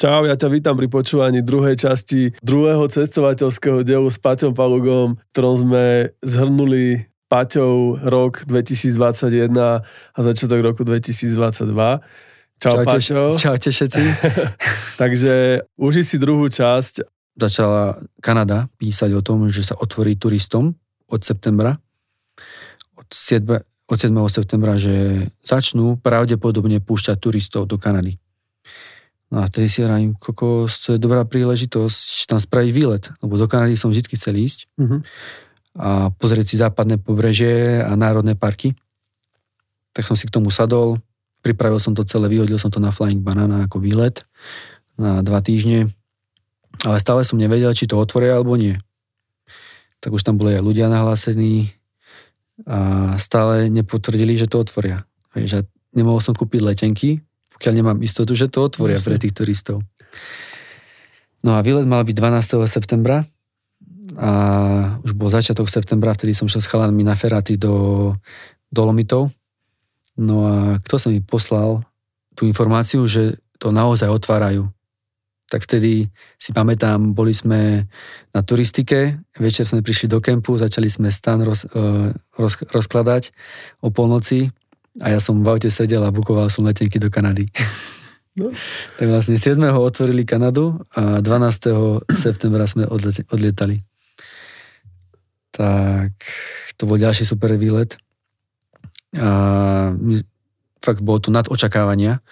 Čau, ja ťa vítam pri počúvaní druhej časti druhého cestovateľského dielu s Paťom Palugom, ktorom sme zhrnuli Paťov rok 2021 a začiatok roku 2022. Čau, čaute, Paťo. Čaute všetci. Takže uži si druhú časť. Začala Kanada písať o tom, že sa otvorí turistom od septembra. Od 7. Od 7. septembra, že začnú pravdepodobne púšťať turistov do Kanady. No a vtedy si hovorím, kokos, to je dobrá príležitosť tam spraviť výlet, lebo do Kanady som vždy chcel ísť Uh-huh. a pozrieť si západné pobrežie a národné parky. Tak som si k tomu sadol, pripravil som to celé, vyhodil som to na Flying Banana ako výlet na dva týždne, ale stále som nevedel, či to otvoria alebo nie. Tak už tam boli aj ľudia nahlásení a stále nepotvrdili, že to otvoria. A nemohol som kúpiť letenky, pokiaľ nemám istotu, že to otvoria Jasne. pre tých turistov. No a výlet mal byť 12. septembra a už bol začiatok septembra, vtedy som šiel s chalanmi na Ferrati do Dolomitov. No a kto sa mi poslal tú informáciu, že to naozaj otvárajú. Tak vtedy si pamätám, boli sme na turistike, večer sme prišli do kempu, začali sme stan roz, eh, roz, rozkladať o polnoci a ja som v aute sedel a bukoval som letenky do Kanady. No. Tak vlastne 7. otvorili Kanadu a 12. septembra sme odlete, odlietali. Tak to bol ďalší super výlet. A fakt bolo to nad očakávania.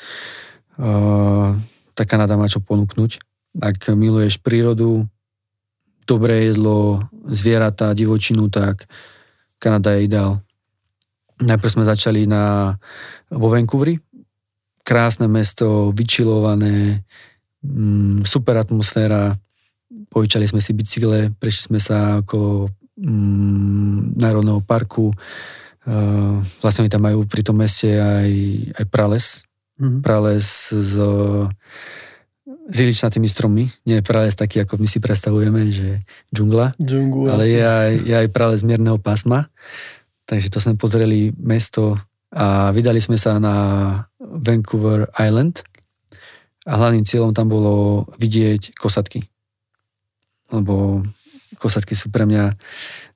A, tá Kanada má čo ponúknuť. Ak miluješ prírodu, dobré jedlo, zvieratá, divočinu, tak Kanada je ideál. Najprv sme začali na, vo Vancouveri. Krásne mesto, vyčilované, mm, super atmosféra. Požičali sme si bicykle, prešli sme sa okolo mm, Národného parku. Uh, vlastne oni tam majú pri tom meste aj, aj prales. Uh-huh. Prales s, s iličnatými strommi. Nie prales taký, ako my si predstavujeme, že džungla. Džungu, Ale je aj, je aj prales mierneho pásma. Takže to sme pozreli mesto a vydali sme sa na Vancouver Island a hlavným cieľom tam bolo vidieť kosatky. Lebo kosatky sú pre mňa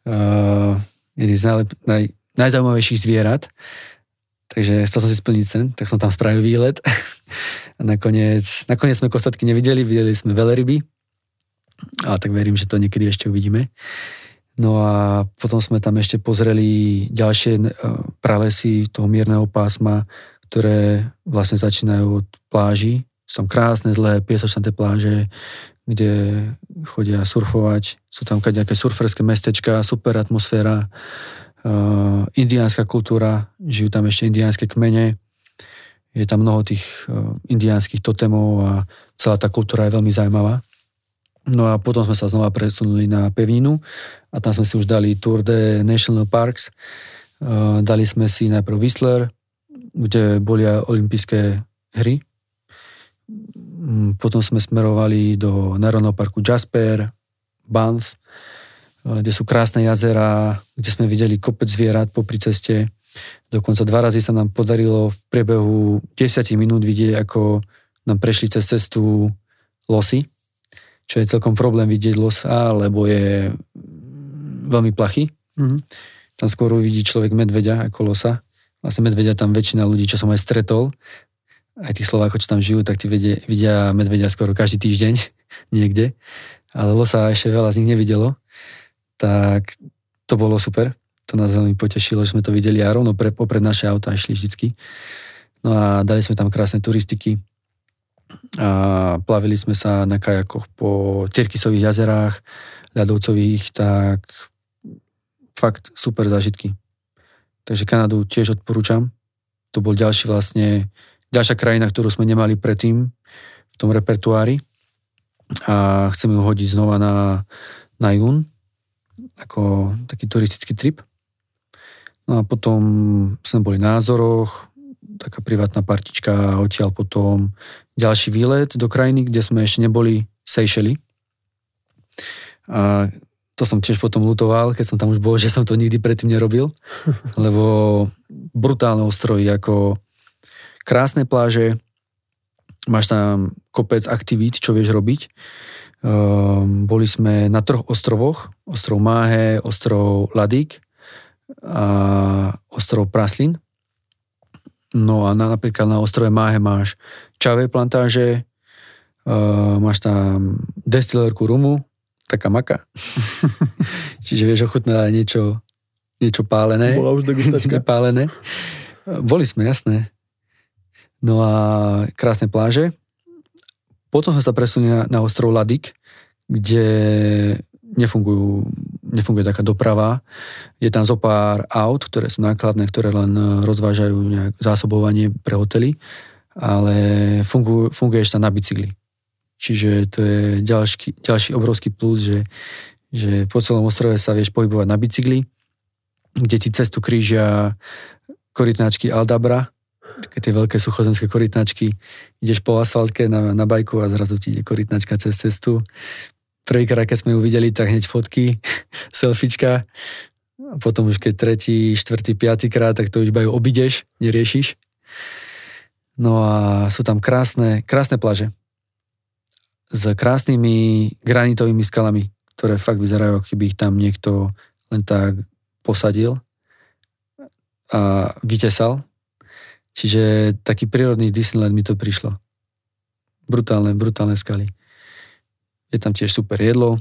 uh, jedný z najlep- naj, najzaujímavejších zvierat. Takže chcel som si splniť sen, tak som tam spravil výlet. A nakoniec, nakoniec sme kosatky nevideli, videli sme veľryby. A tak verím, že to niekedy ešte uvidíme. No a potom sme tam ešte pozreli ďalšie eh, pralesy toho mierneho pásma, ktoré vlastne začínajú od pláží. Sú tam krásne, zlé, piesočnaté pláže, kde chodia surfovať. Sú tam nejaké surferské mestečka, super atmosféra, uh, indiánska kultúra, žijú tam ešte indiánske kmene. Je tam mnoho tých uh, indiánskych totemov a celá tá kultúra je veľmi zaujímavá. No a potom sme sa znova presunuli na pevninu a tam sme si už dali Tour de National Parks. Dali sme si najprv Whistler, kde boli aj olympijské hry. Mm, Potom sme smerovali do Národného parku Jasper, Banff, kde sú krásne jazera, kde sme videli kopec zvierat popri ceste. Dokonca dva razy sa nám podarilo v priebehu 10 minút vidieť, ako nám prešli cez cestu losy, čo je celkom problém vidieť losa, lebo je veľmi plachý. Uh-huh. Tam skôr uvidí človek medveďa ako losa. Vlastne medveďa tam väčšina ľudí, čo som aj stretol, aj tí Slovákov, čo tam žijú, tak tí vidia, vidia medveďa skoro každý týždeň niekde. Ale losa ešte veľa z nich nevidelo. Tak to bolo super. To nás veľmi potešilo, že sme to videli a rovno pre, popred naše auta išli vždycky. No a dali sme tam krásne turistiky a plavili sme sa na kajakoch po Tierkisových jazerách, ľadovcových, tak fakt super zážitky. Takže Kanadu tiež odporúčam. To bol ďalší vlastne, ďalšia krajina, ktorú sme nemali predtým v tom repertoári a chcem ju hodiť znova na, na jún ako taký turistický trip. No a potom sme boli na Azoroch, taká privátna partička a odtiaľ potom ďalší výlet do krajiny, kde sme ešte neboli Seychely. A to som tiež potom lutoval, keď som tam už bol, že som to nikdy predtým nerobil, lebo brutálne ostrovy, ako krásne pláže, máš tam kopec aktivít, čo vieš robiť. Um, boli sme na troch ostrovoch, ostrov Máhe, ostrov Ladik a ostrov Praslin. No a na, napríklad na ostrove Máhe máš čavé plantáže, uh, máš tam destilérku rumu, taká maka. Čiže vieš ochutnať niečo, niečo pálené. Bola už degustačka. pálené. Boli sme, jasné. No a krásne pláže. Potom sme sa presunuli na, na ostrov Ladik, kde nefungujú, nefunguje taká doprava. Je tam zo pár aut, ktoré sú nákladné, ktoré len rozvážajú nejak zásobovanie pre hotely, ale fungujú, funguješ tam na bicykli. Čiže to je ďalší, ďalší obrovský plus, že, že po celom ostrove sa vieš pohybovať na bicykli, kde ti cestu krížia korytnáčky Aldabra, také tie veľké suchozemské korytnačky, ideš po asfaltke na, na bajku a zrazu ti ide korytnačka cez cestu. Prvýkrát, keď sme ju videli, tak hneď fotky, selfiečka. A potom už keď tretí, štvrtý, piatý krát, tak to už iba ju obideš, neriešiš. No a sú tam krásne, krásne plaže. S krásnymi granitovými skalami, ktoré fakt vyzerajú, keby ich tam niekto len tak posadil a vytesal Čiže taký prírodný Disneyland mi to prišlo. Brutálne, brutálne skaly. Je tam tiež super jedlo.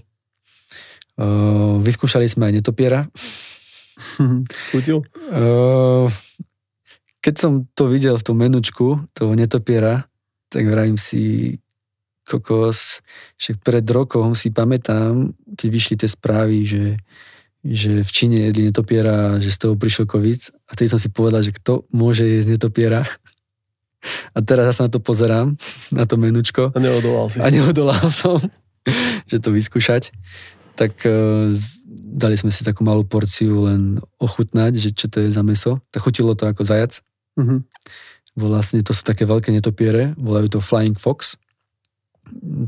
Uh, vyskúšali sme aj netopiera. Chutil? Uh, keď som to videl v tom menučku, toho netopiera, tak vravím si, kokos, však pred rokom si pamätám, keď vyšli tie správy, že že v Číne jedli netopiera, že z toho prišiel COVID a tedy som si povedal, že kto môže jesť netopiera. A teraz ja sa na to pozerám, na to menučko. A neodolal si. A neodolal som, že to vyskúšať. Tak uh, dali sme si takú malú porciu len ochutnať, že čo to je za meso. Tak chutilo to ako zajac. Mm-hmm. Vlastne to sú také veľké netopiere, volajú to Flying Fox.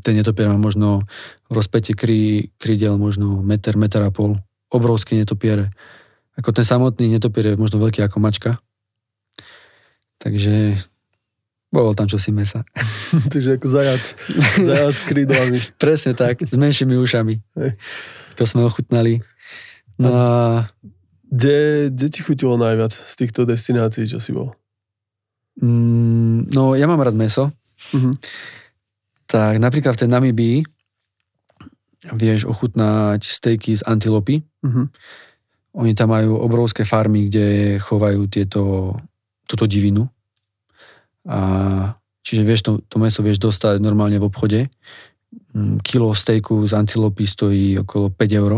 Ten netopier má možno rozpätie krí, krídel možno meter, meter a pol obrovský netopier. Ako ten samotný netopier je možno veľký ako mačka. Takže bolo tam čosi mesa. Takže ako zajac. Zajac s krídlami. Presne tak, s menšími ušami. Hej. To sme ochutnali. No a... Kde, kde ti chutilo najviac z týchto destinácií, čo si bol? Mm, no, ja mám rád meso. Mm-hmm. Tak napríklad v tej Namibii vieš ochutnať stejky z antilopy. Uh-huh. Oni tam majú obrovské farmy, kde chovajú tieto, túto divinu. A čiže vieš, to, to meso vieš dostať normálne v obchode. Mm, kilo stejku z antilopy stojí okolo 5 eur.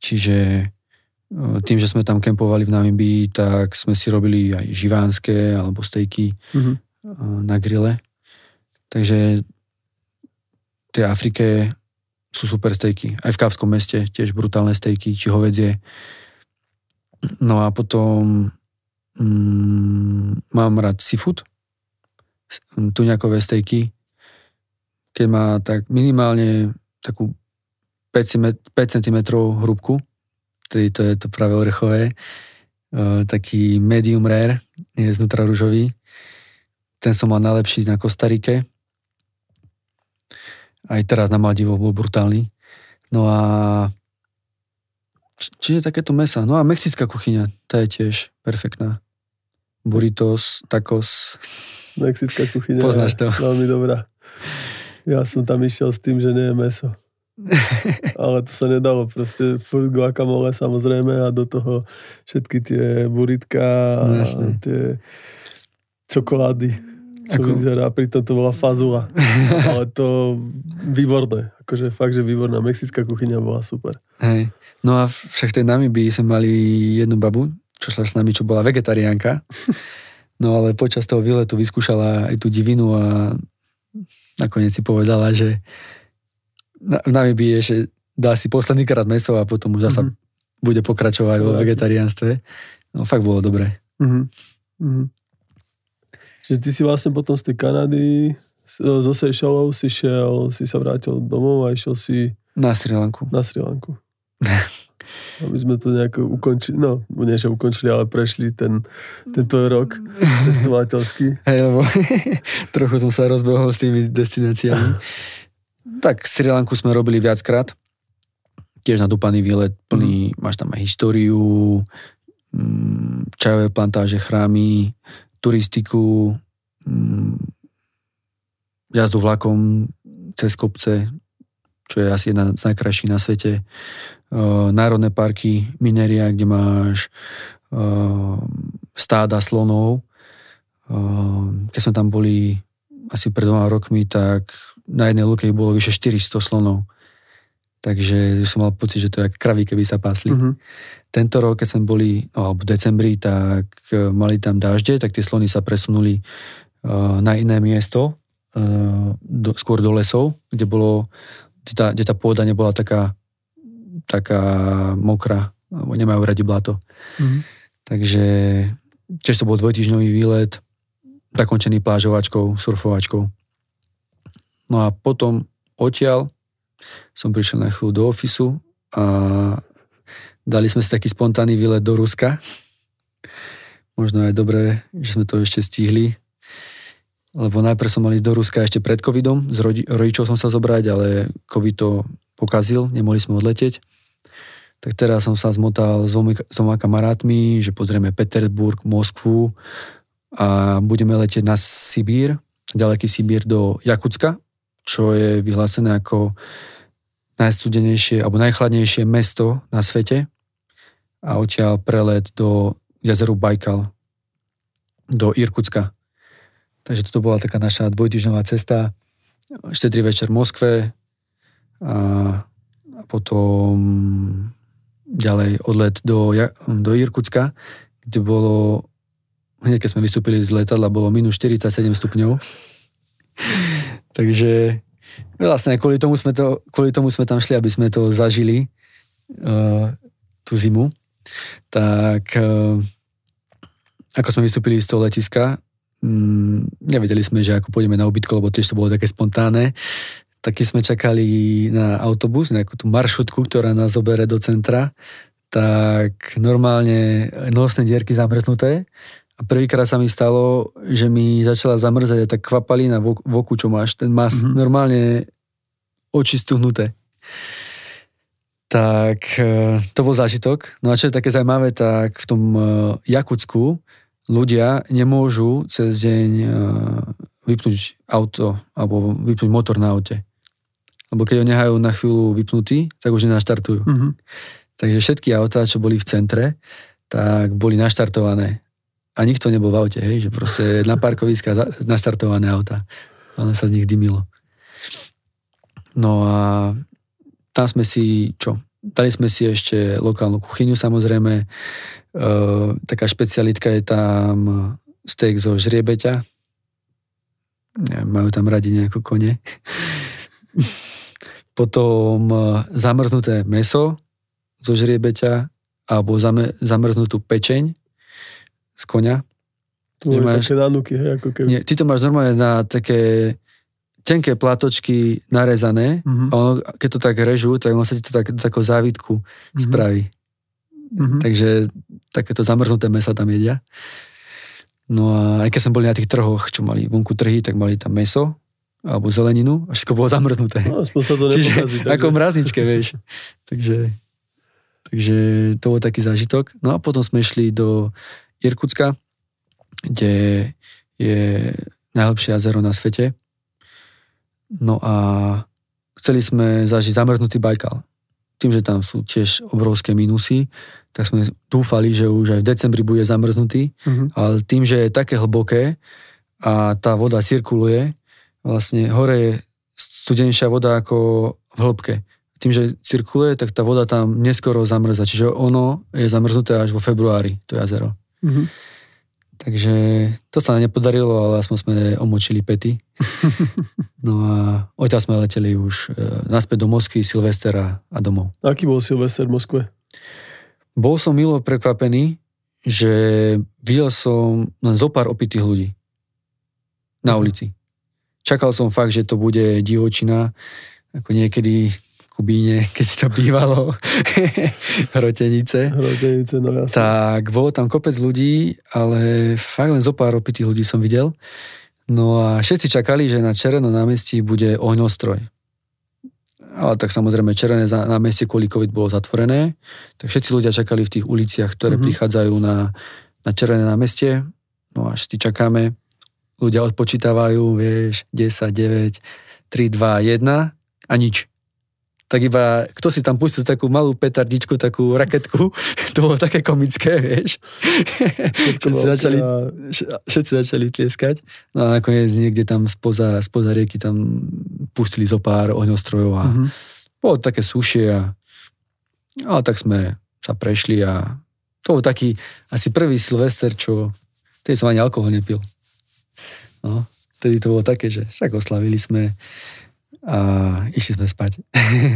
Čiže e, tým, že sme tam kempovali v Namibii, tak sme si robili aj živánske alebo stejky uh-huh. na grille. Takže tej Afrike sú super stejky. Aj v Kápskom meste tiež brutálne stejky, či hovedzie. No a potom mm, mám rád seafood, tuňakové stejky, keď má tak minimálne takú 5 cm hrubku, tedy to je to práve orechové, taký medium rare, je znútra ružový. Ten som mal najlepší na Kostarike, aj teraz na Maldivoch bol brutálny. No a čiže takéto mesa. No a mexická kuchyňa, tá je tiež perfektná. Burritos, tacos. Mexická kuchyňa Poznáš to. Veľmi dobrá. Ja som tam išiel s tým, že nie je meso. Ale to sa nedalo, proste furt guacamole samozrejme a do toho všetky tie buritka a no, tie čokolády čo ako... vyzerá, pritom to bola fazula. Ale to výborné. Akože fakt, že výborná. Mexická kuchyňa bola super. Hej. No a však tej nami by sme mali jednu babu, čo šla s nami, čo bola vegetariánka. No ale počas toho výletu vyskúšala aj tú divinu a nakoniec si povedala, že v nami by je, že dá si posledný krát meso a potom už zasa mm-hmm. bude pokračovať vo vegetariánstve. No fakt bolo dobré. Mm-hmm. Čiže ty si vlastne potom z tej Kanady, zo Seychellov si šiel, si sa vrátil domov a išiel si... Na Sri Lanku. Na Sri Lanku. Aby sme to nejako ukončili, no, nie že ukončili, ale prešli ten, ten tvoj rok cestovateľský. Hej, lebo trochu som sa rozbehol s tými destináciami. tak Sri Lanku sme robili viackrát. Tiež nadúpaný výlet, plný, mm. máš tam aj históriu, mm, čajové plantáže, chrámy, turistiku, mm, jazdu vlakom cez kopce, čo je asi jedna z najkrajších na svete. Národné parky, Mineria, kde máš stáda slonov. Keď sme tam boli asi pred dvoma rokmi, tak na jednej luke bolo vyše 400 slonov. Takže som mal pocit, že to je ako kraví, keby sa pásli. Mm-hmm. Tento rok, keď sme boli, no, alebo v decembri, tak mali tam dažde, tak tie slony sa presunuli uh, na iné miesto, do, skôr do lesov, kde bolo kde tá, kde tá pôda nebola taká, taká mokrá, alebo nemajú radi blato. Mm-hmm. Takže tiež to bol dvojtýždňový výlet, zakončený plážovačkou, surfovačkou. No a potom odtiaľ som prišiel na chvíľu do ofisu a dali sme si taký spontánny výlet do Ruska. Možno aj dobré, že sme to ešte stihli, lebo najprv som mal ísť do Ruska ešte pred covidom, rodi- rodičov som sa zobrať, ale covid to pokazil, nemohli sme odletieť. Tak teraz som sa zmotal s dvoma, kamarátmi, že pozrieme Petersburg, Moskvu a budeme letieť na Sibír, ďaleký Sibír do Jakucka, čo je vyhlásené ako najstudenejšie alebo najchladnejšie mesto na svete a odtiaľ prelet do jazeru Bajkal, do Irkutska. Takže toto bola taká naša dvojtyžňová cesta. Štedrý večer v Moskve a potom ďalej odlet do, do Irkutska, kde bolo, hneď keď sme vystúpili z letadla, bolo minus 47 stupňov. Takže vlastne kvôli tomu, sme to, kvôli tomu sme tam šli, aby sme to zažili uh, tú zimu. Tak uh, ako sme vystúpili z toho letiska, Mm, nevedeli sme, že ako pôjdeme na ubytko, lebo tiež to bolo také spontánne. Taky sme čakali na autobus, nejakú tú maršrutku, ktorá nás zobere do centra. Tak normálne nosné dierky zamrznuté. A prvýkrát sa mi stalo, že mi začala zamrzať tak kvapalina v oku, čo máš. Ten má mm-hmm. normálne oči stuhnuté. Tak e, to bol zážitok. No a čo je také zaujímavé, tak v tom e, Jakutsku ľudia nemôžu cez deň e, vypnúť auto alebo vypnúť motor na aute. Lebo keď ho nehajú na chvíľu vypnutý, tak už nenaštartujú. Mm-hmm. Takže všetky autá, čo boli v centre, tak boli naštartované. A nikto nebol v aute, hej, že proste na parkoviska naštartované auta. Ale sa z nich dymilo. No a tam sme si, čo, Dali sme si ešte lokálnu kuchyňu samozrejme. E, taká špecialitka je tam steak zo žriebeťa. Majú tam radi nejako kone. Potom e, zamrznuté meso zo žriebeťa alebo zamrznutú pečeň z konia. To máš, také nanúky, hej, ako keby. Nie, ty to máš normálne na také tenké platočky narezané mm-hmm. a ono, keď to tak režú, tak ono sa ti to tak, takú závitku mm-hmm. spraví. Mm-hmm. Takže takéto zamrznuté mesa tam jedia. No a aj keď sme boli na tých trhoch, čo mali vonku trhy, tak mali tam meso alebo zeleninu a všetko bolo zamrznuté. No, sa to Čiže takže... ako mrazničke, vieš. takže, takže to bol taký zážitok. No a potom sme išli do Irkutska, kde je najlepšie jazero na svete. No a chceli sme zažiť zamrznutý Bajkal. Tým, že tam sú tiež obrovské minusy, tak sme dúfali, že už aj v decembri bude zamrznutý, mm-hmm. ale tým, že je také hlboké a tá voda cirkuluje, vlastne hore je studenejšia voda ako v hĺbke. Tým, že cirkuluje, tak tá voda tam neskoro zamrza. Čiže ono je zamrznuté až vo februári, to jazero. Mm-hmm. Takže to sa nepodarilo, ale aspoň sme omočili pety. No a odtiaľ sme leteli už e, naspäť do Moskvy, Silvestera a domov. Aký bol Silvester v Moskve? Bol som milo prekvapený, že videl som len zo pár opitých ľudí na mhm. ulici. Čakal som fakt, že to bude divočina, ako niekedy Kubíne, keď to bývalo, Hrotenice. Hrotenice, no jasne. Tak bolo tam kopec ľudí, ale fakt len zo pár opitých ľudí som videl. No a všetci čakali, že na Červenom námestí bude ohňostroj. Ale tak samozrejme Červené námestie kvôli COVID bolo zatvorené, tak všetci ľudia čakali v tých uliciach, ktoré mm-hmm. prichádzajú na, na Červené námestie. No a všetci čakáme, ľudia odpočítavajú, vieš, 10, 9, 3, 2, 1 a nič tak iba, kto si tam pustil takú malú petardičku, takú raketku, to bolo také komické, vieš. Všetci začali, všetci začali tlieskať. No a nakoniec niekde tam spoza, spoza rieky tam pustili zo pár ohňostrojov a mm-hmm. bolo také sušie a ale tak sme sa prešli a to bol taký asi prvý Silvester, čo tedy som ani alkohol nepil. No, tedy to bolo také, že však oslavili sme a išli sme spať.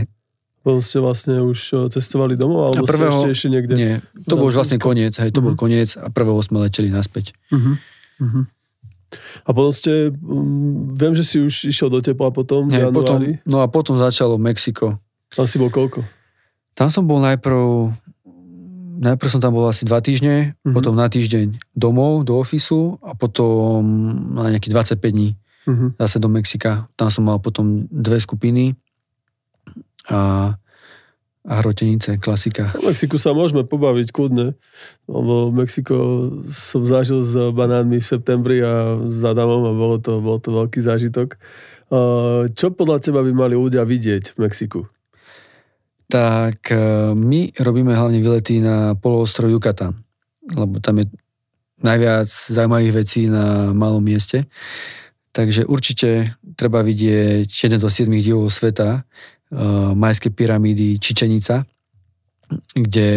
Potom ste vlastne už eh, cestovali domov, alebo prvého, ste ešte, niekde? Nie, to bol už vlastne koniec, hej, to uh-huh. bol mhm. koniec a prvého sme leteli naspäť. Uh-huh. Uh-huh. A potom ste, um, viem, že si už išiel do tepla potom v potom, No a potom začalo Mexiko. Tam si bol koľko? Tam som bol najprv, najprv som tam bol asi dva týždne, uh-huh. potom na týždeň domov, do ofisu a potom na nejakých 25 dní uh-huh. zase do Mexika. Tam som mal potom dve skupiny a, a hrotenice, klasika. V Mexiku sa môžeme pobaviť kľudne, lebo Mexiko som zažil s banánmi v septembri a s Adamom a bolo to, bol to veľký zážitok. Čo podľa teba by mali ľudia vidieť v Mexiku? Tak e, my robíme hlavne výlety na poloostrov Yucatán, lebo tam je najviac zaujímavých vecí na malom mieste. Takže určite treba vidieť jeden zo siedmých divov sveta, uh, majské pyramídy Čičenica, kde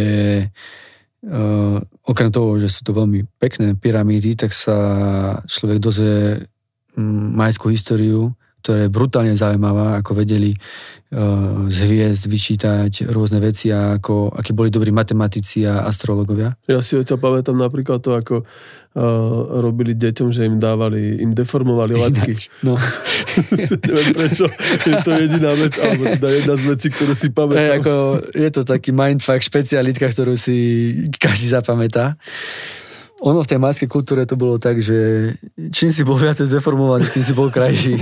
uh, okrem toho, že sú to veľmi pekné pyramídy, tak sa človek dozvie majskú históriu, ktorá je brutálne zaujímavá, ako vedeli uh, z hviezd vyčítať rôzne veci a ako, akí boli dobrí matematici a astrologovia. Ja si o ťa pamätám napríklad to, ako uh, robili deťom, že im dávali, im deformovali latky. no. Neviem prečo, je to jediná vec, alebo teda jedna z vecí, ktorú si pamätám. Hey, ako, je to taký mindfuck, špecialitka, ktorú si každý zapamätá ono v tej majskej kultúre to bolo tak, že čím si bol viacej zdeformovaný, tým si bol krajší.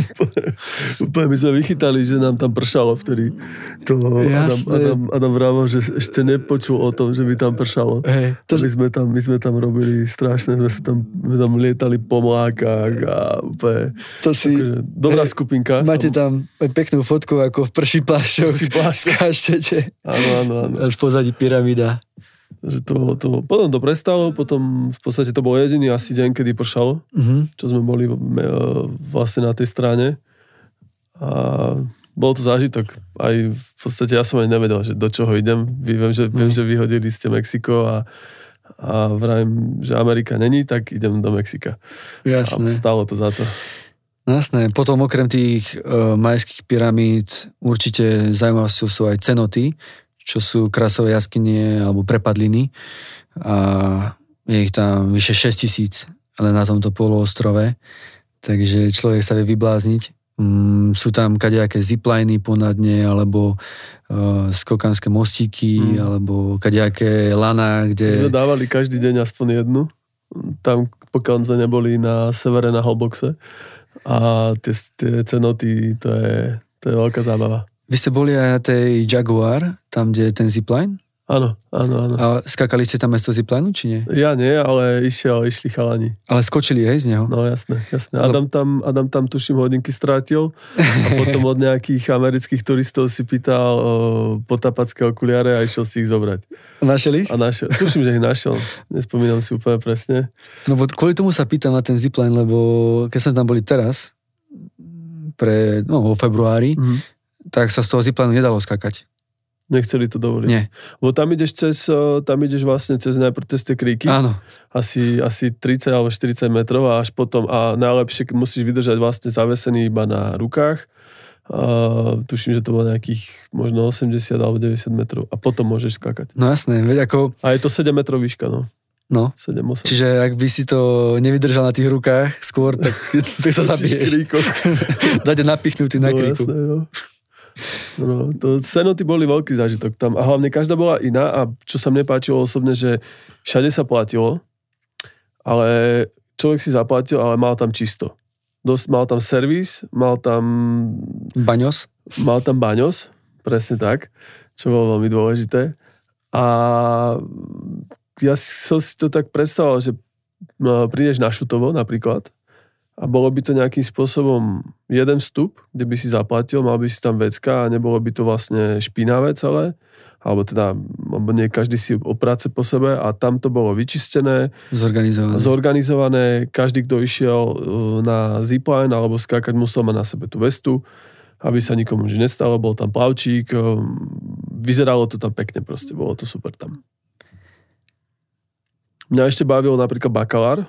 Úplne my sme vychytali, že nám tam pršalo vtedy. To Adam, Adam, Adam vrával, že ešte nepočul o tom, že by tam pršalo. Hey, to... my, sme tam, my sme tam robili strašné, sme sa tam, my tam lietali po mlákach a úplne... To si... Takže, dobrá hey, skupinka. Máte som... tam peknú fotku ako v prší plášťoch. Prší plášťoch. Áno, áno, áno. V pozadí pyramída že to bolo, to. Potom to prestalo, potom v podstate to bol jediný asi deň, kedy pršalo, uh-huh. čo sme boli vlastne na tej strane. A bol to zážitok. Aj v podstate ja som aj nevedel, že do čoho idem. Viem, že, viem, že vyhodili ste Mexiko a, a vravím, že Amerika není, tak idem do Mexika. Jasné. A stalo to za to. Jasné. Potom okrem tých uh, majských pyramíd určite zaujímavosťou sú aj cenoty, čo sú krasové jaskynie alebo prepadliny a je ich tam vyše 6 tisíc ale na tomto poloostrove, takže človek sa vie vyblázniť. Mm, sú tam kadejaké zipliny ponadne, alebo uh, skokanské mostíky, mm. alebo kadejaké lana, kde... Sme dávali každý deň aspoň jednu, tam pokiaľ sme neboli na severe na Holboxe a tie, tie cenoty, to je, to je veľká zábava. Vy ste boli aj na tej Jaguar, tam, kde je ten zipline? Áno, áno, áno. A skakali ste tam aj z toho ziplineu, či nie? Ja nie, ale išiel, išli chalani. Ale skočili, hej, z neho? No jasné, jasné. Adam tam, Adam tam tuším hodinky strátil a potom od nejakých amerických turistov si pýtal o potapacké okuliare a išiel si ich zobrať. Našiel ich? A našiel. Tuším, že ich našiel. Nespomínam si úplne presne. No bo kvôli tomu sa pýtam na ten zipline, lebo keď sme tam boli teraz, pre, no, vo februári, mm-hmm tak sa z toho ziplanu nedalo skakať. Nechceli to dovoliť. Nie. Bo tam ideš cez, eh, tam ideš vlastne cez najprv cez tie kríky. Áno. Asi, asi 30 alebo 40 metrov a až potom, a najlepšie musíš vydržať vlastne zavesený iba na rukách. A tuším, že to bolo nejakých možno 80 alebo 90 metrov a potom môžeš skakať. No jasné, veď ako... A je to 7 metrov výška, no. No, 7, 8. čiže ak by si to nevydržal na tých rukách skôr, tak ty sa zabiješ. Dajte napichnutý na no, kríku. Jasné, no. No, to cenoty boli veľký zážitok tam a hlavne každá bola iná a čo sa mne páčilo osobne, že všade sa platilo, ale človek si zaplatil, ale mal tam čisto. Dosť, mal tam servis, mal tam... Baňos? Mal tam baňos, presne tak, čo bolo veľmi dôležité. A ja som si to tak predstavoval, že no, prídeš na Šutovo napríklad a bolo by to nejakým spôsobom jeden vstup, kde by si zaplatil, mal by si tam vecka a nebolo by to vlastne špinavé celé, alebo teda, alebo nie každý si o práce po sebe a tam to bolo vyčistené, zorganizované, zorganizované každý, kto išiel uh, na zipline alebo skákať, musel mať na sebe tú vestu, aby sa nikomu nič nestalo, bol tam plavčík, um, vyzeralo to tam pekne proste, bolo to super tam. Mňa ešte bavilo napríklad bakalár,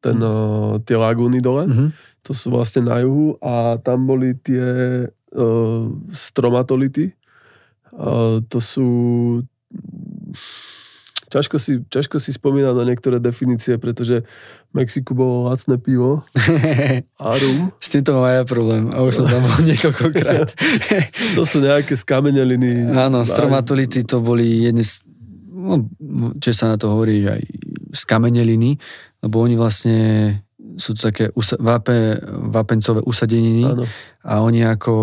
ten, mm. uh, tie lagúny dole. Mm-hmm. To sú vlastne na juhu a tam boli tie uh, stromatolity. Uh, to sú... Ťažko si, ťažko si spomínať na niektoré definície, pretože v Mexiku bolo lacné pivo a rum. S týmto mám aj ja problém a už som tam bol niekoľkokrát. to sú nejaké skameneliny. Áno, stromatolity to boli jedne z, no, čo sa na to hovorí, aj skameneliny lebo oni vlastne sú to také usa- vápe, vápencové usadeniny Áno. a oni ako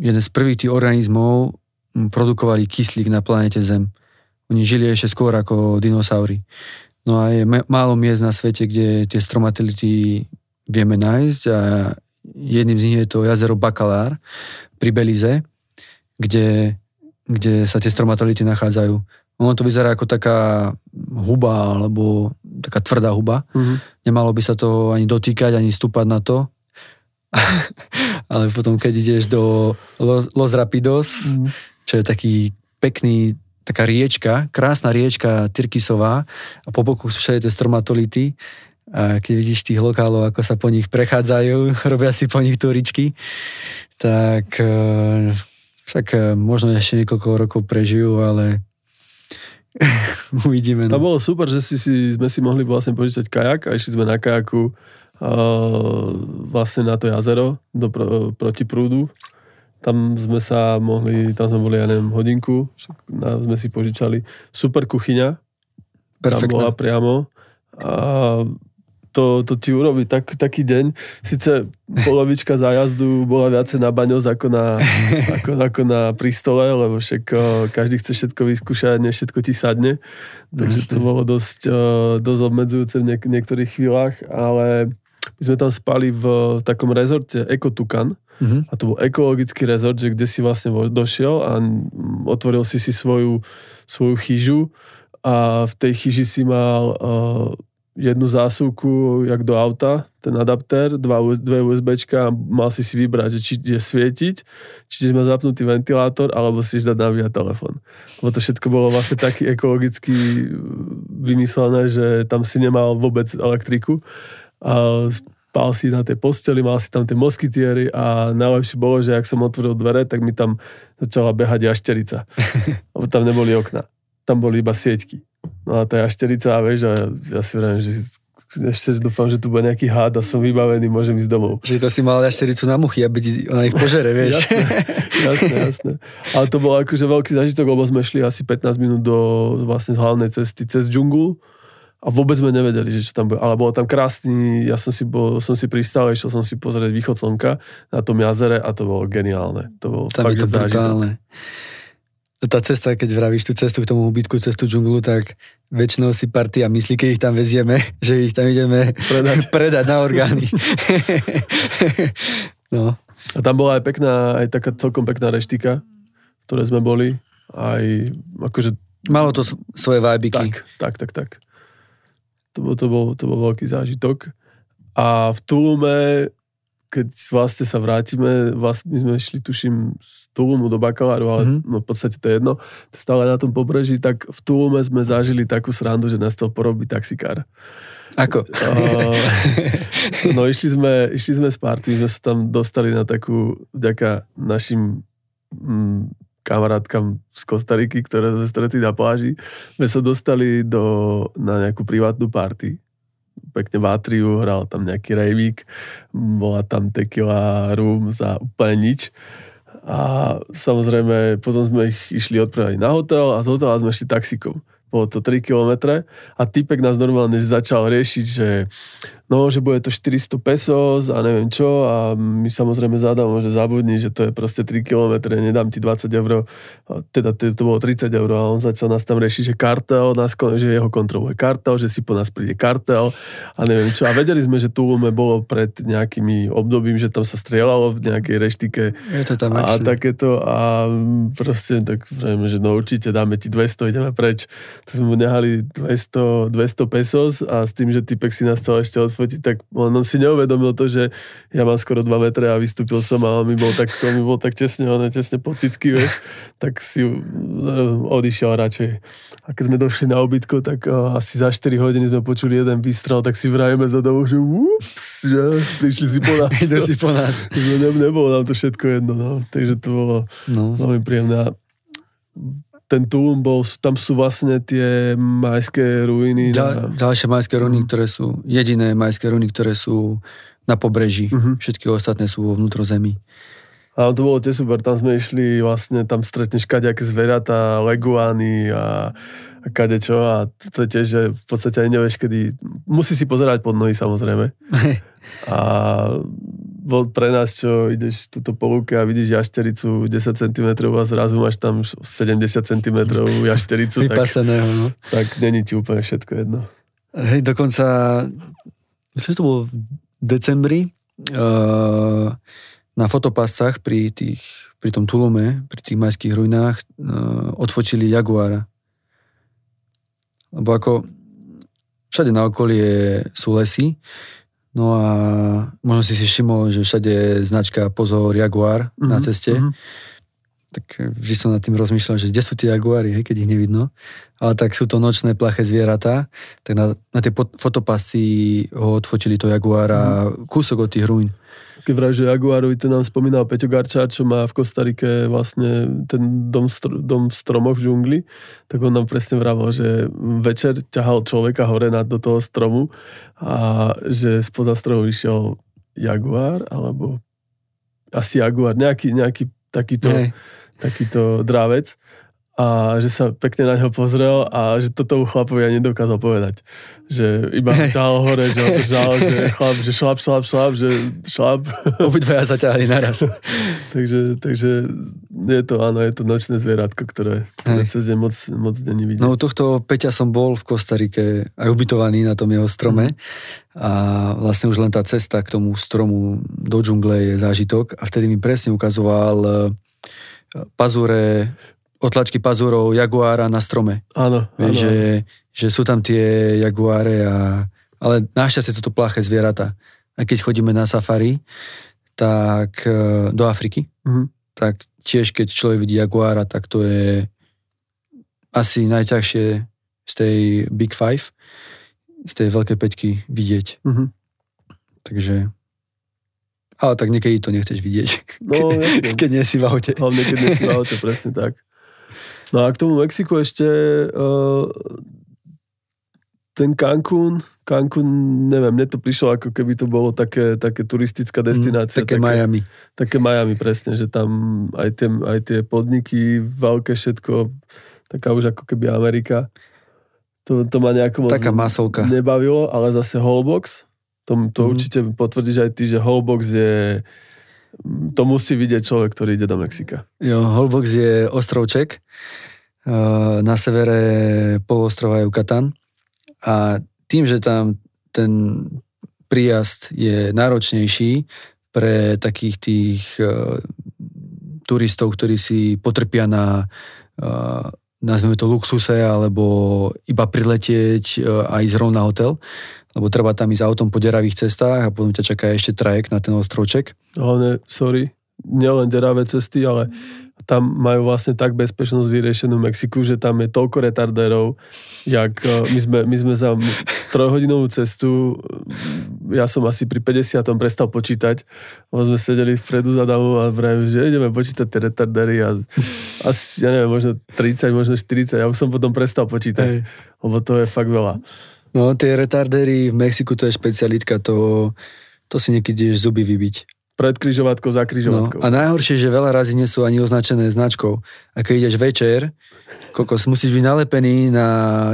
jeden z prvých tých organizmov produkovali kyslík na planete Zem. Oni žili ešte skôr ako dinosaury. No a je málo miest na svete, kde tie stromatelity vieme nájsť a jedným z nich je to jazero Bakalár pri Belize, kde, kde sa tie stromatelity nachádzajú. Ono to vyzerá ako taká huba, alebo taká tvrdá huba. Mm-hmm. Nemalo by sa to ani dotýkať, ani stúpať na to. Ale potom, keď ideš do Los Rapidos, mm-hmm. čo je taký pekný, taká riečka, krásna riečka Tyrkisová a po boku sú všade tie stromatolity a keď vidíš tých lokálov, ako sa po nich prechádzajú, robia si po nich turičky, tak eh, však eh, možno ešte niekoľko rokov prežijú, ale Uvidíme. No. To bolo super, že si, si, sme si mohli vlastne požičať kajak a išli sme na kajaku uh, vlastne na to jazero do, pro, proti prúdu. Tam sme sa mohli, tam sme boli, ja neviem, hodinku, na, sme si požičali. Super kuchyňa. Perfektne. Tam bola priamo. A to, to ti urobí tak, taký deň. Sice polovička zájazdu bola viacej na baňos ako na, ako, ako na prístole, lebo však každý chce všetko vyskúšať, než všetko ti sadne. Takže to bolo dosť, dosť obmedzujúce v niek- niektorých chvíľach, ale my sme tam spali v takom rezorte Ekotukan, Mm-hmm. A to bol ekologický rezort, že kde si vlastne došiel a otvoril si si svoju, svoju chyžu a v tej chyži si mal uh, jednu zásuvku, jak do auta, ten adaptér, dva, dve USBčka a mal si si vybrať, že či ide svietiť, či má zapnutý ventilátor, alebo si dať nabíjať telefón. Lebo to všetko bolo vlastne taký ekologicky vymyslené, že tam si nemal vôbec elektriku. A spal si na tej posteli, mal si tam tie moskytiery a najlepšie bolo, že ak som otvoril dvere, tak mi tam začala behať jašterica. Lebo tam neboli okna. Tam boli iba sieťky. A tá jašterica, vieš, a ja si vrajím, že ešte dúfam, že tu bude nejaký hád a som vybavený, môžem ísť domov. Že to si mal jaštericu na muchy, aby ti ona ich požere, vieš. jasné, jasné, jasné. Ale to bolo akože veľký zažitok, lebo sme šli asi 15 minút do vlastne z hlavnej cesty cez džungul a vôbec sme nevedeli, že čo tam bude. Ale bolo tam krásny, ja som si, bol, som si pristal, išiel som si pozrieť východ slnka na tom jazere a to bolo geniálne. To bolo tam fakt je to brutálne. Zážitok tá cesta, keď vravíš tú cestu k tomu bytku, cestu džunglu, tak väčšinou si partia myslí, keď ich tam vezieme, že ich tam ideme predať, predať na orgány. no. A tam bola aj pekná, aj taká celkom pekná reštika, v ktorej sme boli. Aj akože... Malo to svoje vajbiky. Tak, tak, tak, tak. To bol, to bol, to bol veľký zážitok. A v Tulume keď vlastne sa vrátime, vlastne my sme išli, tuším, z Tulumu do Bakaláru, ale mm-hmm. no, v podstate to je jedno, stále na tom pobreží, tak v Tulume sme zažili takú srandu, že nás chcel porobiť taxikár. Ako? Uh, no išli sme, išli sme z party, sme sa tam dostali na takú, vďaka našim mm, kamarátkam z Kostariky, ktoré sme stretli na pláži, sme sa dostali do, na nejakú privátnu party pekne v atriu, hral tam nejaký rejvík, bola tam tequila rum za úplne nič. A samozrejme, potom sme ich išli odprávať na hotel a z hotela sme išli taxikou. Bolo to 3 km a typek nás normálne začal riešiť, že no, že bude to 400 pesos a neviem čo a my samozrejme zadáme, že zabudni, že to je proste 3 km, nedám ti 20 eur, teda to, to bolo 30 eur a on začal nás tam riešiť, že kartel, nás, že jeho kontroluje kartel, že si po nás príde kartel a neviem čo. A vedeli sme, že Tulume bolo pred nejakými obdobím, že tam sa strieľalo v nejakej reštike je to tam a takéto a proste tak vrejme, že no určite dáme ti 200, ideme preč. Tak sme mu nehali 200, 200 pesos a s tým, že typek si nás chcel ešte odfotiť, tak on, on si neuvedomil to, že ja mám skoro 2 metre a vystúpil som a on mi bol tak, on mi bol tak tesne, on tesne pocicky, vieš, tak si uh, odišiel radšej. A keď sme došli na obytko, tak uh, asi za 4 hodiny sme počuli jeden výstrel, tak si vrajeme za domov, že ups, že prišli si po nás. Idú si po nás. Ne, nebolo nám to všetko jedno, no. Takže to bolo no. veľmi príjemné ten Tulum bol, tam sú vlastne tie majské ruiny. Na... Ďalšie majské ruiny, mm. ktoré sú, jediné majské ruiny, ktoré sú na pobreží. Mm-hmm. Všetky ostatné sú vo vnútrozemí. A to bolo tiež super, tam sme išli vlastne, tam stretneš kadejaké zvieratá, leguány a, a kadečo a to je tiež, že v podstate aj nevieš, kedy, musí si pozerať pod nohy samozrejme. a bol pre nás, čo ideš túto polúke a vidíš jaštericu 10 cm a zrazu máš tam 70 cm jaštericu. Vypaseného, no. Tak není ti úplne všetko jedno. Hej, dokonca, myslím, to bolo v decembri, uh, na fotopasách pri, tých, pri tom Tulume, pri tých majských ruinách uh, odfotili Jaguára. Lebo ako všade na okolie sú lesy, No a možno si si všimol, že všade je značka Pozor Jaguar mm-hmm, na mhm, ceste. Mm-hmm. Tak vždy som nad tým rozmýšľal, že kde sú tie Jaguary, hej, keď ich nevidno. Ale tak sú to nočné plaché zvieratá. Tak na, na tie fotopasy ho odfotili to Jaguara mm-hmm. kúsok od tých ruín keď vraj, že Jaguarovi to nám spomínal Peťo Garča, čo má v Kostarike vlastne ten dom, str- dom v stromoch v džungli, tak on nám presne vravel, že večer ťahal človeka hore na, do toho stromu a že spoza stromu išiel Jaguar, alebo asi Jaguar, nejaký, nejaký takýto, takýto drávec a že sa pekne na ňo pozrel a že to tomu chlapovi ja nedokázal povedať. Že iba ťahal hore, že ho držal, že chlap, že šlap, šlap, šlap, že šlap. Obidvaja sa ťahali naraz. takže, takže je to, áno, je to nočné zvieratko, ktoré, ktoré cez deň moc, moc není vidieť. No tohto Peťa som bol v Kostarike aj ubytovaný na tom jeho strome mm. a vlastne už len tá cesta k tomu stromu do džungle je zážitok a vtedy mi presne ukazoval eh, pazúre otlačky pazúrov jaguára na strome. Áno, áno. Že, že sú tam tie jaguáre, a, ale našťastie sú to plaché zvieratá. A keď chodíme na safari, tak e, do Afriky, mm-hmm. tak tiež keď človek vidí jaguára, tak to je asi najťažšie z tej Big Five, z tej veľkej peťky vidieť. Mm-hmm. Takže ale tak niekedy to nechceš vidieť, no, keď, keď nie si v aute. Hlavne, keď nie si v aute, presne tak. No a k tomu Mexiku ešte uh, ten Cancún, Cancún, neviem, mne to prišlo ako keby to bolo také, také turistická destinácia. Mm, také, také Miami. Také Miami, presne, že tam aj tie, aj tie podniky, veľké všetko, taká už ako keby Amerika. To, to ma nejako moc Taká masovka. nebavilo, ale zase Holbox, to, to mm. určite potvrdíš aj ty, že Holbox je to musí vidieť človek, ktorý ide do Mexika. Jo, Holbox je ostrovček na severe poloostrova Yucatan a tým, že tam ten príjazd je náročnejší pre takých tých uh, turistov, ktorí si potrpia na uh, nazveme to luxuse, alebo iba priletieť uh, a ísť rovno na hotel, lebo treba tam ísť autom po deravých cestách a potom ťa čaká ešte trajek na ten ostrovček. Hlavne, sorry, nielen deravé cesty, ale tam majú vlastne tak bezpečnosť vyriešenú v Mexiku, že tam je toľko retardérov, jak e, my sme, my sme za trojhodinovú cestu, e, ja som asi pri 50. prestal počítať, lebo sme sedeli vpredu za damou a vravím, že ideme počítať tie retardéry a asi, ja neviem, možno 30, možno 40, ja už som potom prestal počítať, Hej. lebo to je fakt veľa. No, tie retardéry v Mexiku, to je špecialitka, to, to si niekedy ideš zuby vybiť. pred križovatkou, za križovatkou. No, a najhoršie, že veľa razy nie sú ani označené značkou. A keď ideš večer, kokos, musíš byť nalepený na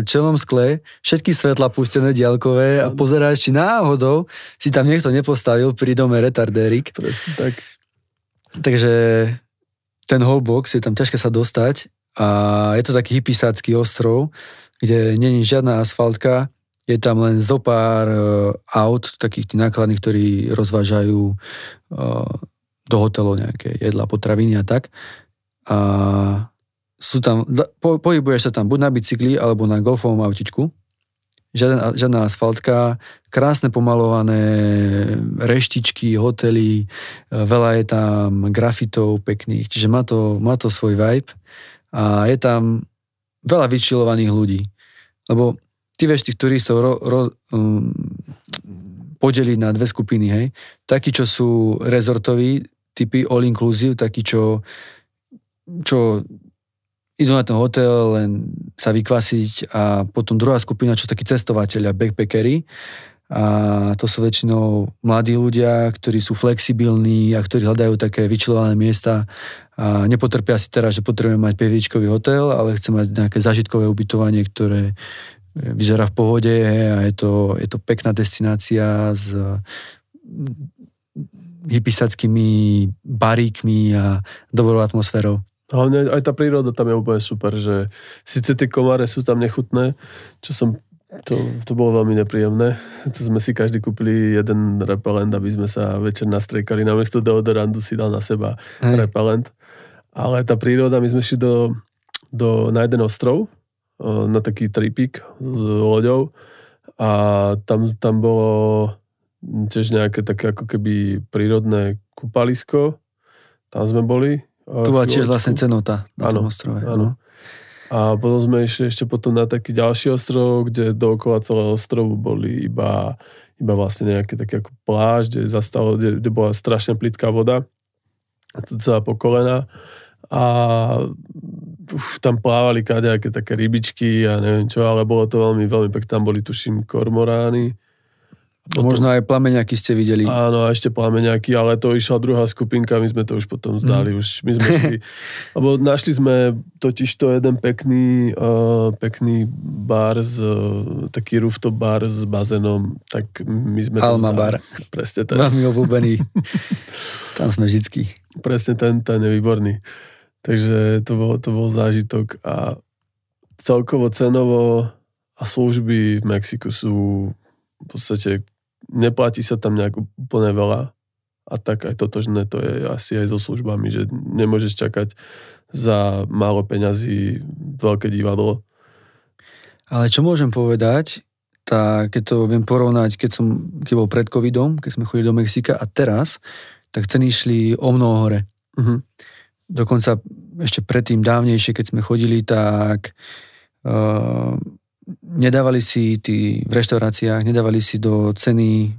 čelom skle, všetky svetla pustené diaľkové a pozeráš, či náhodou si tam niekto nepostavil pri dome retardérik. Presne tak. Takže ten wholebox je tam ťažké sa dostať a je to taký hypisácky ostrov, kde není žiadna asfaltka, je tam len zo pár uh, aut, takých tých nákladných, ktorí rozvážajú uh, do hotelov nejaké jedla, potraviny a tak. A sú tam, po, pohybuješ sa tam buď na bicykli, alebo na golfovom autičku. Žiadna, žiadna asfaltka, krásne pomalované reštičky, hotely, veľa je tam grafitov pekných, čiže má to, má to svoj vibe a je tam veľa vyčilovaných ľudí. Lebo ty vieš tých turistov ro, ro, um, podeliť na dve skupiny, hej. Takí, čo sú rezortoví, typy all inclusive, takí, čo, čo idú na ten hotel len sa vykvasiť a potom druhá skupina, čo takí cestovateľia, backpackery, a to sú väčšinou mladí ľudia, ktorí sú flexibilní a ktorí hľadajú také vyčilované miesta a nepotrpia si teraz, že potrebujeme mať pevličkový hotel, ale chce mať nejaké zažitkové ubytovanie, ktoré vyzerá v pohode a je to, je to pekná destinácia s hypisackými baríkmi a dobrou atmosférou. Hlavne aj tá príroda tam je úplne super, že síce tie komáre sú tam nechutné, čo som to, to bolo veľmi nepríjemné. To sme si každý kúpili jeden repelent, aby sme sa večer nastriekali. Namiesto deodorantu si dal na seba Hej. repelent. Ale tá príroda, my sme šli do, do, na jeden ostrov, na taký tripik s loďou a tam, tam bolo tiež nejaké také ako keby prírodné kúpalisko. Tam sme boli. To bola tiež vlastne cenota na ano, tom ostrove. Áno. No. A potom sme išli ešte potom na taký ďalší ostrov, kde dookola celého ostrovu boli iba, iba vlastne nejaké také ako pláž, kde, zastalo, kde, kde bola strašne plitká voda, celá po kolena. A uf, tam plávali kadejaké také rybičky a neviem čo, ale bolo to veľmi, veľmi pekné. Tam boli, tuším, kormorány potom, Možno aj plameňaky ste videli. Áno, a ešte plameňaky, ale to išla druhá skupinka, my sme to už potom zdali. Mm. Už my sme šli, lebo našli sme totiž to jeden pekný, uh, pekný bar, z, uh, taký rooftop bar s bazénom, tak my sme Alma to bar. Presne ten. Veľmi obľúbený. Tam sme vždycky. Presne ten, ten je výborný. Takže to bol, to bol zážitok a celkovo cenovo a služby v Mexiku sú v podstate neplatí sa tam nejak úplne veľa a tak aj totožné to je asi aj so službami, že nemôžeš čakať za málo peňazí veľké divadlo. Ale čo môžem povedať, tak keď to viem porovnať, keď som keď bol pred covidom, keď sme chodili do Mexika a teraz, tak ceny šli o mnoho hore. Uh-huh. Dokonca ešte predtým dávnejšie, keď sme chodili, tak uh, nedávali si tí v reštauráciách, nedávali si do ceny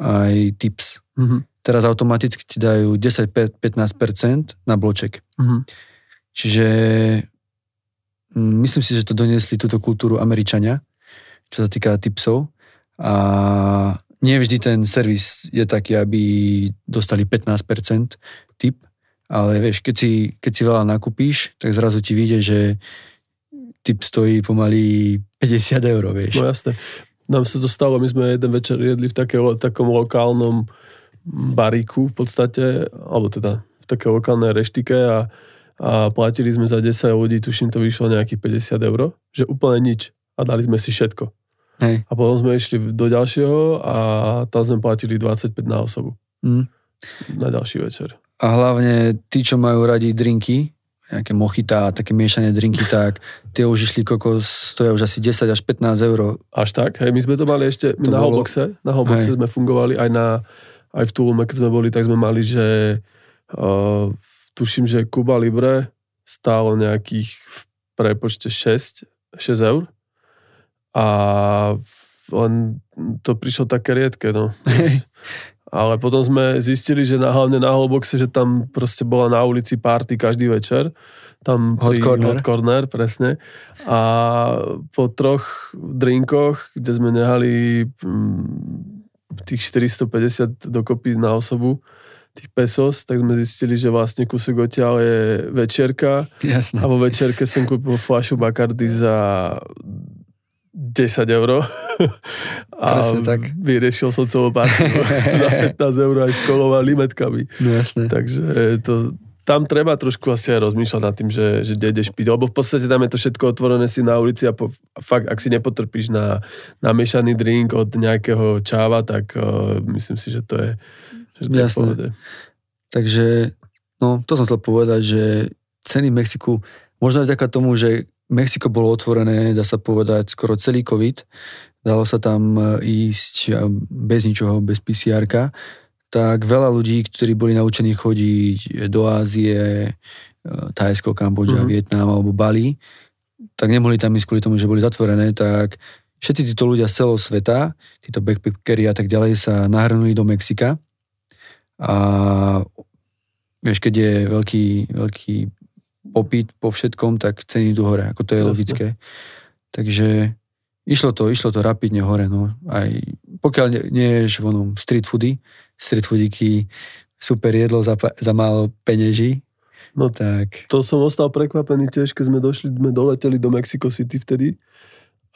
aj tips. Mm-hmm. Teraz automaticky ti dajú 10-15% na bloček. Mm-hmm. Čiže mm, myslím si, že to doniesli túto kultúru Američania, čo sa týka tipsov. A nie vždy ten servis je taký, aby dostali 15% tip, ale vieš, keď si, keď si veľa nakúpíš, tak zrazu ti vyjde, že typ stojí pomaly 50 eur, vieš. No jasne. Nám sa to stalo, my sme jeden večer jedli v také, takom lokálnom baríku v podstate, alebo teda v také lokálnej reštike a, a platili sme za 10 ľudí, tuším to vyšlo nejakých 50 eur, že úplne nič a dali sme si všetko. Hej. A potom sme išli do ďalšieho a tam sme platili 25 na osobu. Mm. Na ďalší večer. A hlavne tí, čo majú radi drinky, nejaké mochita a také miešané drinky, tak tie už išli kokos, stoja už asi 10 až 15 eur. Až tak? Hej, my sme to mali ešte, my to na bolo... Holboxe, na Holboxe sme fungovali aj na, aj v Tulume, keď sme boli, tak sme mali, že uh, tuším, že Kuba Libre stálo nejakých v prepočte 6, 6 eur a len to prišlo také riedke, no. Ale potom sme zistili, že na, hlavne na Holboxe, že tam proste bola na ulici party každý večer. Tam hot corner. Hot corner, presne. A po troch drinkoch, kde sme nehali mm, tých 450 dokopy na osobu, tých pesos, tak sme zistili, že vlastne kúsok odtiaľ je večerka Jasné. a vo večerke som kúpil fľašu Bacardi za 10 eur. A Presne tak. vyriešil som celú partiu za 15 eur aj s kolou a limetkami. No jasné. Takže to, tam treba trošku asi aj rozmýšľať nad tým, že, že kde ideš piť. Lebo v podstate tam je to všetko otvorené si na ulici a po, fakt, ak si nepotrpíš na, na miešaný drink od nejakého čáva, tak uh, myslím si, že to je, že to je Jasné. pohode. Takže, no, to som chcel povedať, že ceny v Mexiku, možno vďaka tomu, že Mexiko bolo otvorené, dá sa povedať, skoro celý COVID, dalo sa tam e, ísť a bez ničoho, bez pcr tak veľa ľudí, ktorí boli naučení chodiť do Ázie, e, Thajsko, Kambodža, Mhm. mm-hmm. Vietnam alebo Bali, tak nemohli tam ísť kvôli tomu, že boli zatvorené, tak všetci títo ľudia z celého sveta, títo backpackeri a tak ďalej sa nahrnuli do Mexika a vieš, keď je veľký, veľký popyt po všetkom, tak ceny idú hore, ako to je Jasne. logické. Takže išlo to, išlo to rapidne hore, no. Aj pokiaľ nie, nie ješ vonom street foody, street foodíky, super jedlo za, za málo peňaží, No tak to som ostal prekvapený tiež, keď sme došli, sme doleteli do Mexico City vtedy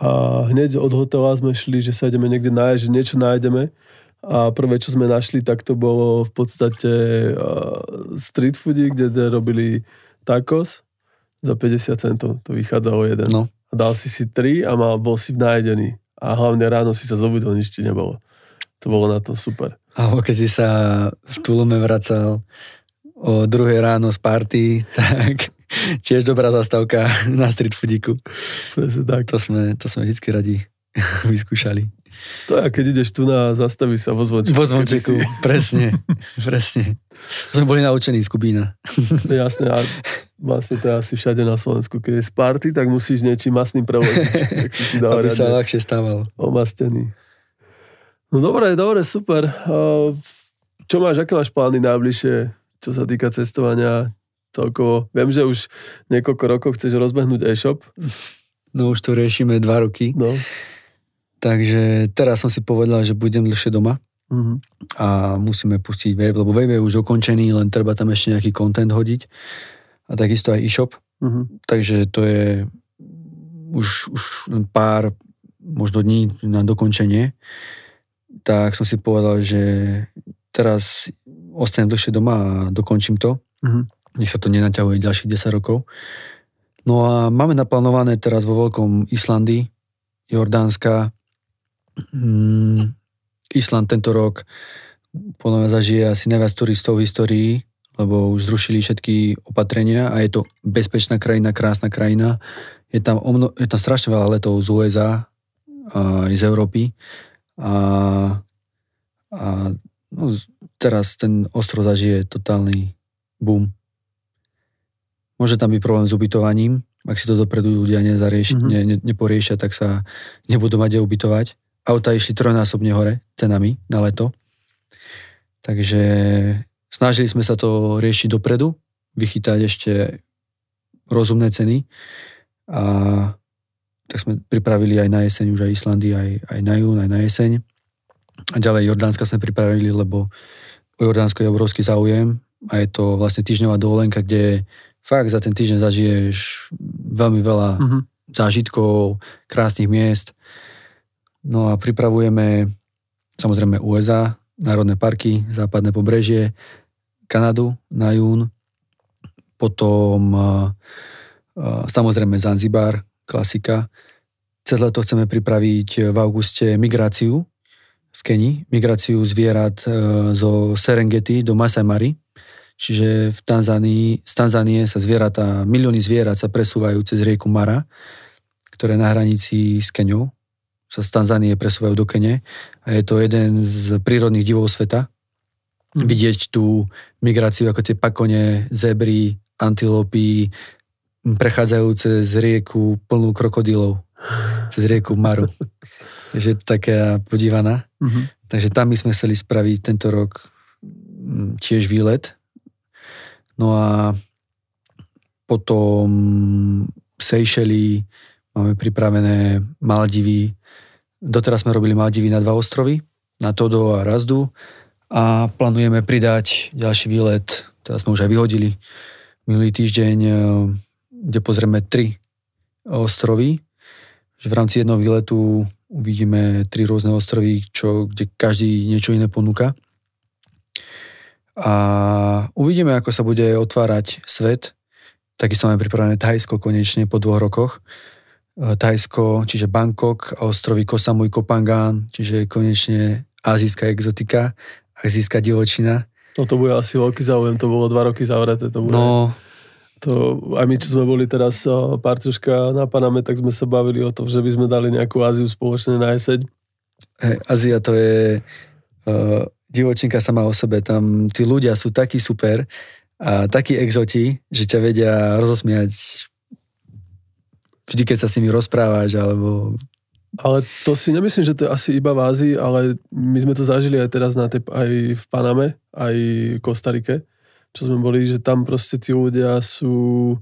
a hneď od hotela sme šli, že sa ideme niekde nájsť, že niečo nájdeme a prvé, čo sme našli, tak to bolo v podstate street foody, kde de- robili tacos za 50 centov, to vychádzalo jeden. no, A dal si si tri a mal, bol si najedený. A hlavne ráno si sa zobudil, nič ti nebolo. To bolo na tom super. alebo keď si sa v Tulume vracal o druhé ráno z party, tak tiež dobrá zastávka na street foodíku. Presne tak. To sme, to sme vždy radi vyskúšali. To je, keď ideš tu na zastaví sa vo zvončeku. Vo zvončeku, keby presne, presne. To sme boli naučení z Kubína. si- Jasné, a vlastne to je asi všade na Slovensku. Keď je z party, tak musíš niečím masným preložiť. tak si si dal Aby sa ľahšie stávalo. omastený. No dobre, dobre, super. Čo máš, aké máš plány najbližšie, čo sa týka cestovania celkovo? Viem, že už niekoľko rokov chceš rozbehnúť e-shop. No už to riešime dva roky. No. Takže teraz som si povedal, že budem dlhšie doma Mhm. a musíme pustiť web, lebo web je už dokončený, len treba tam ešte nejaký content hodiť. A takisto aj e-shop. Mhm. Takže to je už, už len pár možno dní na dokončenie. Tak som si povedal, že teraz ostanem dlhšie doma a dokončím to. Mhm. Nech sa to nenaťahuje ďalších 10 rokov. No a máme naplánované teraz vo veľkom Islandii, Jordánska. Mm, Island tento rok podľa mňa zažije asi najviac turistov v histórii, lebo už zrušili všetky opatrenia a je to bezpečná krajina, krásna krajina. Je tam, omno, je tam strašne veľa letov z USA a aj z Európy. A, a no, teraz ten ostrov zažije totálny boom. Môže tam byť problém s ubytovaním, ak si to dopredu ľudia nezarieš, Mhm. mm-hmm. ne, ne, neporiešia, tak sa nebudú mať kde ubytovať. Auta išli trojnásobne hore cenami na leto. Takže snažili sme sa to riešiť dopredu, vychytať ešte rozumné ceny a tak sme pripravili aj na jeseň už aj Islandy, aj, aj na jún, aj na jeseň. A ďalej Jordánska sme pripravili, lebo o Jordánsko je obrovský záujem a je to vlastne týždňová dovolenka, kde fakt za ten týždeň zažiješ veľmi veľa Mhm. zážitkov, krásnych miest. No a pripravujeme samozrejme USA, národné parky, západné pobrežie, Kanadu na jún, potom a, a, samozrejme Zanzibar, klasika. Cez leto chceme pripraviť v auguste migráciu v Keni, migráciu zvierat e, zo Serengeti do Masai Mari, čiže v Tanzánii, z Tanzánie sa zvieratá, milióny zvierat sa presúvajú cez rieku Mara, ktoré je na hranici s Keňou, sa z Tanzánie presúvajú do Kene a je to jeden z prírodných divov sveta. Mhm. Vidieť tú migráciu ako tie pakone, zebry, antilopy, prechádzajúce z rieku plnú krokodilov, cez rieku Maru. Takže je to taká podívaná. Mhm. Takže tam by sme chceli spraviť tento rok tiež výlet. No a potom Seychely, máme pripravené Maldivy. Doteraz sme robili Maldivy na dva ostrovy, na Todo a Razdu. a plánujeme pridať ďalší výlet, teraz sme už aj vyhodili minulý týždeň, e, kde pozrieme tri ostrovy. V rámci jednoho výletu uvidíme tri rôzne ostrovy, čo, kde každý niečo iné ponúka. A uvidíme, ako sa bude otvárať svet. Takisto máme pripravené Thajsko konečne po dvoch rokoch. E, Thajsko, čiže Bangkok a ostrovy Koh Samui, Kopangan, čiže konečne azijská exotika azijská divočina. No to bude asi veľký záujem, to bolo dva roky zavreté. To bude, no. To, aj my, čo sme boli teraz parťuška na Paname, tak sme sa bavili o tom, že by sme dali nejakú Áziu spoločne na jeseň. Hey, Ázia to je uh, divočinka sama o sebe. Tam tí ľudia sú takí super a takí exoti, že ťa vedia rozosmiať vždy, keď sa s nimi rozprávaš, alebo ale to si nemyslím, že to je asi iba v Ázii, ale my sme to zažili aj teraz na tej, aj v Paname, aj v Kostarike, čo sme boli, že tam proste tí ľudia sú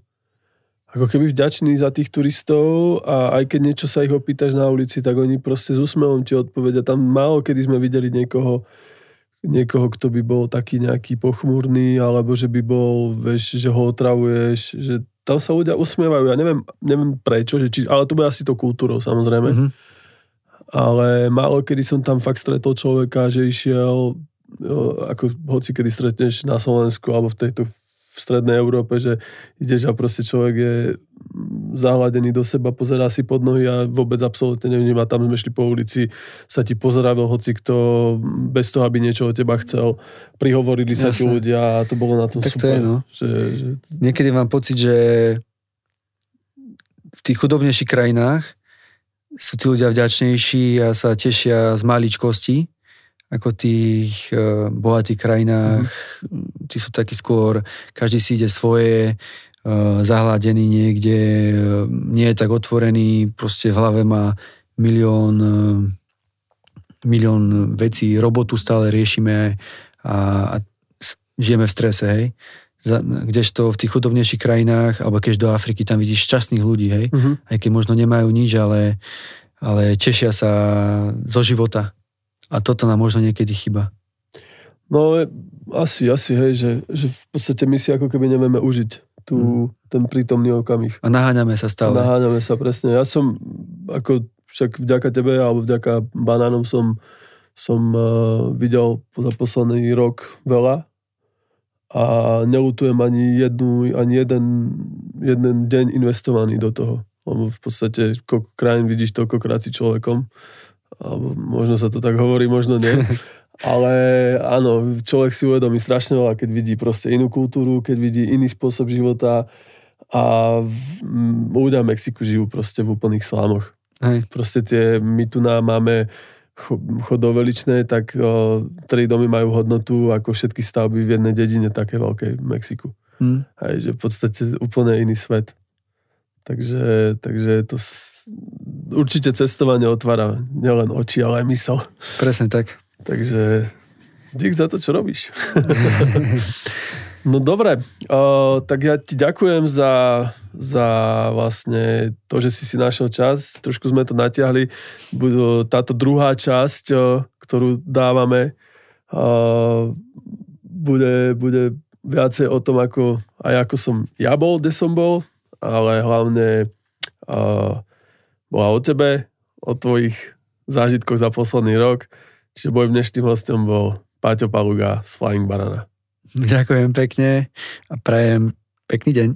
ako keby vďační za tých turistov a aj keď niečo sa ich opýtaš na ulici, tak oni proste s úsmevom ti odpovedia. Tam málo kedy sme videli niekoho, niekoho, kto by bol taký nejaký pochmúrny, alebo že by bol, vieš, že ho otravuješ, že tam sa ľudia usmievajú. Ja neviem, neviem prečo, že či, ale to bude asi to kultúrou samozrejme. Mm-hmm. Ale málo kedy som tam fakt stretol človeka, že išiel, ako hoci kedy stretneš na Slovensku alebo v tejto v strednej Európe, že ideš a proste človek je zahladený do seba, pozerá si pod nohy a vôbec absolútne nevníma. Tam sme šli po ulici, sa ti pozdravil hoci kto, bez toho, aby niečo od teba chcel. Prihovorili sa ti ľudia a to bolo na tom tak super. To je, no. že, že... Niekedy mám pocit, že v tých chudobnejších krajinách sú tí ľudia vďačnejší a sa tešia z maličkosti ako tých uh, bohatých krajinách. Mm. Tí sú takí skôr, každý si ide svoje, zahladený niekde, uh, nie je tak otvorený, proste v hlave má milión, uh, milión vecí, robotu stále riešime a, a žijeme v strese, hej. Za, kdežto v tých chudobnejších krajinách, alebo keď do Afriky, tam vidíš šťastných ľudí, hej. Uh-huh. Aj keď možno nemajú nič, ale, ale tešia sa zo života a toto nám možno niekedy chyba. No asi, asi, hej, že, že v podstate my si ako keby nevieme užiť tú, mm. ten prítomný okamih. A naháňame sa stále. Naháňame sa, presne. Ja som, ako však vďaka tebe, alebo vďaka banánom som, som uh, videl za posledný rok veľa a nelutujem ani, jednu, ani jeden, jeden deň investovaný do toho. Lebo v podstate koľko krajín vidíš, toľkokrát si človekom alebo možno sa to tak hovorí, možno nie. Ale áno, človek si uvedomí strašne veľa, keď vidí proste inú kultúru, keď vidí iný spôsob života a v, m, ľudia v Mexiku žijú proste v úplných slámoch. Hej. Proste tie, my tu nám máme chodoveličné, tak o, tri domy majú hodnotu ako všetky stavby v jednej dedine také veľkej v Mexiku. Hmm. Hej, že v podstate úplne iný svet. Takže, takže to určite cestovanie otvára nielen oči, ale aj mysel. Presne tak. Takže dík za to, čo robíš. no dobre, uh, tak ja ti ďakujem za, za vlastne to, že si si našiel čas. Trošku sme to natiahli. Táto druhá časť, uh, ktorú dávame, uh, bude, bude viacej o tom, ako, aj ako som ja bol, kde som bol, ale hlavne uh, bola o tebe, o tvojich zážitkoch za posledný rok. Čiže môjim dnešným hostom bol Páťo Paluga z Flying Banana. Ďakujem pekne a prajem pekný deň.